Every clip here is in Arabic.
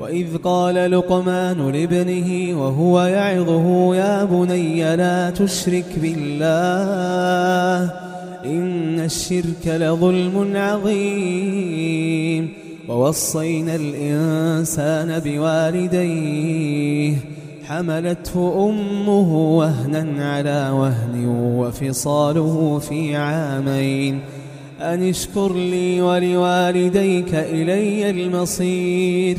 وإذ قال لقمان لابنه وهو يعظه يا بني لا تشرك بالله إن الشرك لظلم عظيم. ووصينا الإنسان بوالديه حملته أمه وهنا على وهن وفصاله في عامين. أن اشكر لي ولوالديك إلي المصير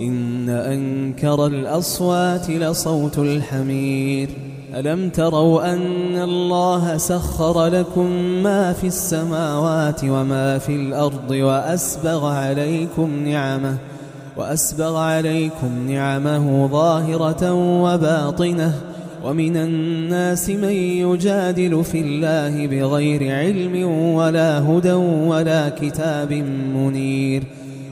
إن أنكر الأصوات لصوت الحمير. ألم تروا أن الله سخر لكم ما في السماوات وما في الأرض وأسبغ عليكم نعمه وأسبغ عليكم نعمه ظاهرة وباطنة. ومن الناس من يجادل في الله بغير علم ولا هدى ولا كتاب منير.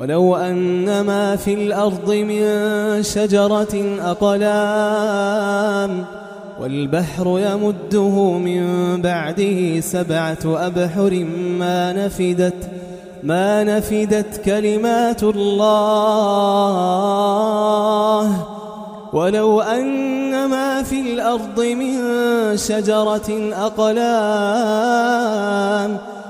ولو أن ما في الأرض من شجرة أقلام والبحر يمده من بعده سبعة أبحر ما نفدت ما نفدت كلمات الله ولو أن ما في الأرض من شجرة أقلام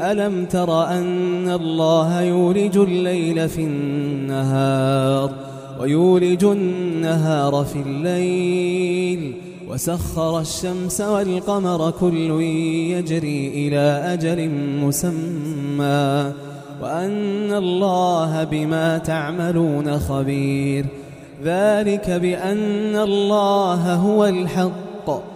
ألم تر أن الله يولج الليل في النهار ويولج النهار في الليل وسخر الشمس والقمر كل يجري إلى أجل مسمى وأن الله بما تعملون خبير ذلك بأن الله هو الحق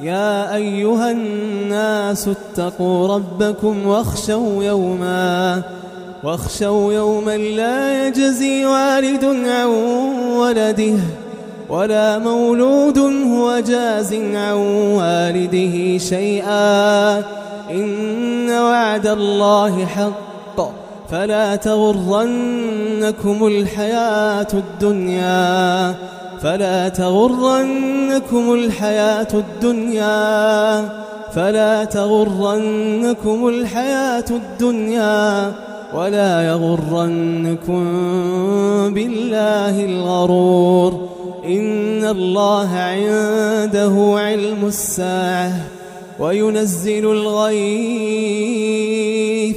يا أيها الناس اتقوا ربكم واخشوا يوما واخشوا يوما لا يجزي والد عن ولده ولا مولود هو جاز عن والده شيئا. إن وعد الله حق. فلا تغرنكم الحياة الدنيا. فلا تغرنكم الحياة الدنيا. فلا تغرنكم الحياة الدنيا. ولا يغرنكم بالله الغرور. إن الله عنده علم الساعة. وينزل الغيث.